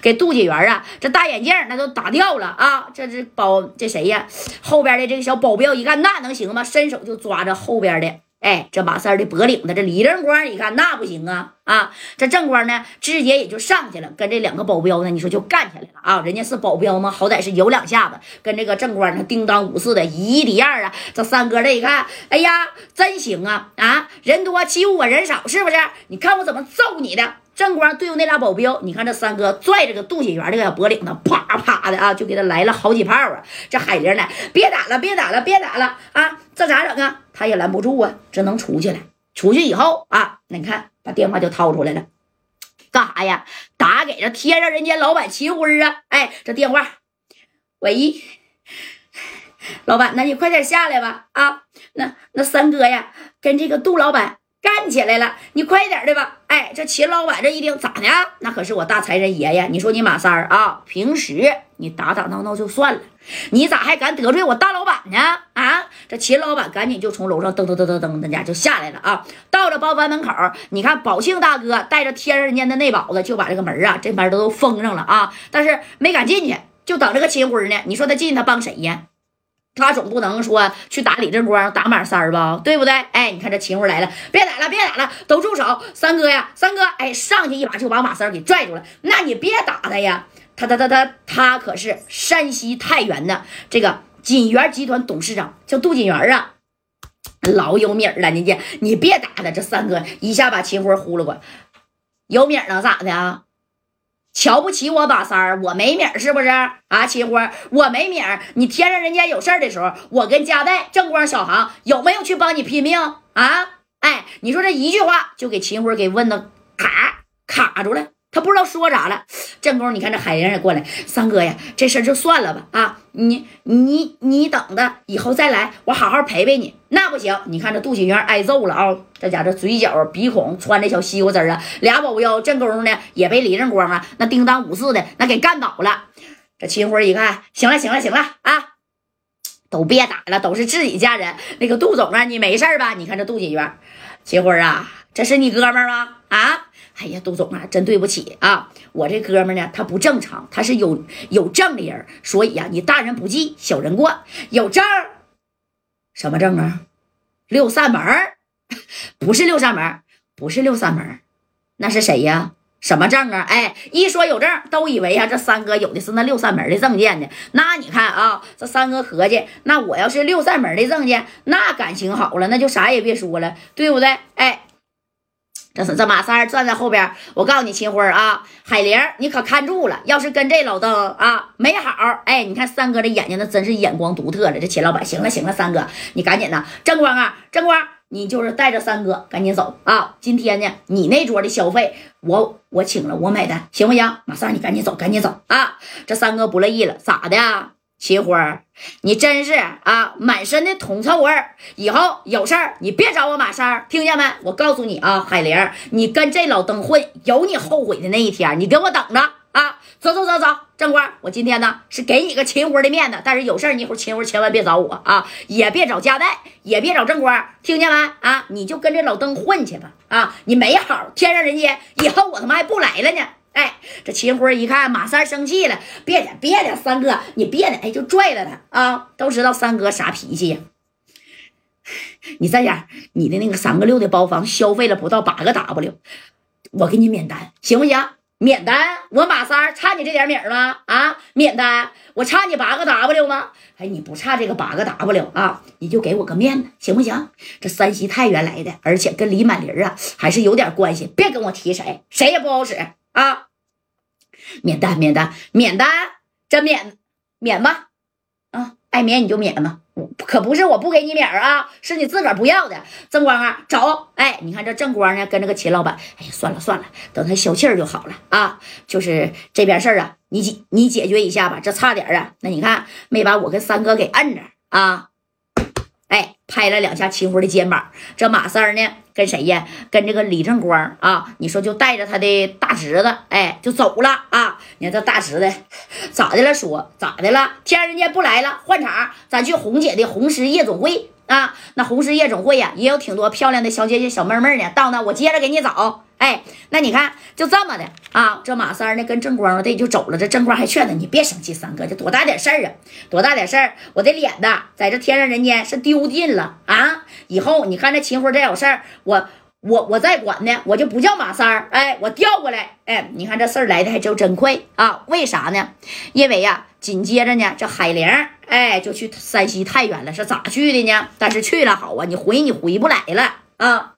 给杜姐媛啊，这大眼镜那都打掉了啊！这这保这谁呀？后边的这个小保镖一看，那能行吗？伸手就抓着后边的。哎，这马三的脖领子，这李正光一看那不行啊啊！这正光呢，直接也就上去了，跟这两个保镖呢，你说就干起来了啊！人家是保镖吗？好歹是有两下子，跟这个正光呢，叮当五四的，一敌二啊！这三哥这一看，哎呀，真行啊啊！人多欺负我人少，是不是？你看我怎么揍你的！正光对付那俩保镖，你看这三哥拽着个杜锦元这个小脖领子，啪啪的啊，就给他来了好几炮啊！这海玲呢，别打了，别打了，别打了啊！这咋整啊？他也拦不住啊，只能出去了。出去以后啊，那你看把电话就掏出来了，干啥呀？打给这天上人间老板秦辉啊！哎，这电话，喂，老板，那你快点下来吧！啊，那那三哥呀，跟这个杜老板。干起来了，你快点的吧！哎，这秦老板这一听咋的？那可是我大财神爷呀！你说你马三儿啊，平时你打打闹闹就算了，你咋还敢得罪我大老板呢？啊！这秦老板赶紧就从楼上噔噔噔噔噔，那家就下来了啊！到了包房门口，你看宝庆大哥带着天人间的内宝子就把这个门啊这边都都封上了啊，但是没敢进去，就等这个秦辉呢。你说他进他帮谁呀？他总不能说去打李正光、打马三儿吧，对不对？哎，你看这秦辉来了，别打了，别打了，都住手！三哥呀，三哥，哎，上去一把就把马三儿给拽住了。那你别打他呀，他他他他他可是山西太原的这个锦源集团董事长，叫杜锦源啊，老有米了。人家你别打他，这三哥一下把秦辉呼了过，有米能咋的啊？瞧不起我把三儿，我没米儿是不是啊？秦辉，我没米儿。你天上人家有事儿的时候，我跟嘉代、正光、小航有没有去帮你拼命啊？哎，你说这一句话就给秦辉给问的卡卡住了。他不知道说啥了，正宫，你看这海玲也过来，三哥呀，这事就算了吧啊！你你你等着，以后再来，我好好陪陪你。那不行，你看这杜锦元挨揍了啊！这家这嘴角、鼻孔穿的小西瓜汁啊，俩保镖正宫呢也被李正光啊那叮当五四的那给干倒了。这秦辉一看，行了行了行了啊，都别打了，都是自己家人。那个杜总啊，你没事吧？你看这杜锦元，秦辉啊，这是你哥们吗？啊？哎呀，杜总啊，真对不起啊！我这哥们呢，他不正常，他是有有证的人，所以呀，你大人不计小人过，有证什么证啊？六扇门 不是六扇门不是六扇门那是谁呀？什么证啊？哎，一说有证，都以为呀，这三哥有的是那六扇门的证件呢。那你看啊，这三哥合计，那我要是六扇门的证件，那感情好了，那就啥也别说了，对不对？哎。这是这马三站在后边，我告诉你，秦辉啊，海玲，你可看住了，要是跟这老邓啊没好，哎，你看三哥这眼睛那真是眼光独特了。这秦老板，行了行了，三哥你赶紧的，正光啊，正光，你就是带着三哥赶紧走啊！今天呢，你那桌的消费我我请了，我买单，行不行？马三，你赶紧走，赶紧走啊！这三哥不乐意了，咋的？秦辉，你真是啊，满身的铜臭味儿。以后有事儿你别找我马三，听见没？我告诉你啊，海玲，你跟这老登混，有你后悔的那一天。你给我等着啊！走走走走，正官，我今天呢是给你个秦辉的面子，但是有事儿你一会儿秦辉千万别找我啊，也别找佳代，也别找正官，听见没？啊，你就跟这老登混去吧。啊，你没好，天上人间，以后我他妈还不来了呢。哎，这秦辉一看马三生气了，别的别的，三哥你别的，哎，就拽了他啊！都知道三哥啥脾气呀。你这样，你的那个三个六的包房消费了不到八个 W，我给你免单，行不行？免单？我马三差你这点米吗？啊，免单？我差你八个 W 吗？哎，你不差这个八个 W 啊，你就给我个面子，行不行？这山西太原来的，而且跟李满林啊还是有点关系，别跟我提谁，谁也不好使。啊，免单，免单，免单，真免，免吧，啊，爱免你就免吧，可不是我不给你免啊，是你自个儿不要的。正光啊，走，哎，你看这正光呢，跟这个秦老板，哎呀，算了算了，等他消气儿就好了啊。就是这边事儿啊，你解你解决一下吧，这差点啊，那你看没把我跟三哥给摁着啊。哎，拍了两下秦辉的肩膀。这马三儿呢，跟谁呀？跟这个李正光啊。你说就带着他的大侄子，哎，就走了啊。你看这大侄子咋的了？说咋的了？天人家不来了，换场，咱去红姐的红狮夜总会。啊，那红石夜总会呀，也有挺多漂亮的小姐姐、小妹妹呢。到那我接着给你找。哎，那你看就这么的啊。这马三呢跟正光的就走了。这正光还劝他，你别生气，三哥，这多大点事儿啊？多大点事儿？我的脸呐，在这天上人间是丢尽了啊！以后你看这秦辉再有事儿，我我我再管呢，我就不叫马三儿。哎，我调过来。哎，你看这事儿来的还真真快啊！为啥呢？因为呀，紧接着呢，这海玲。哎，就去山西太原了，是咋去的呢？但是去了好啊，你回你回不来了啊。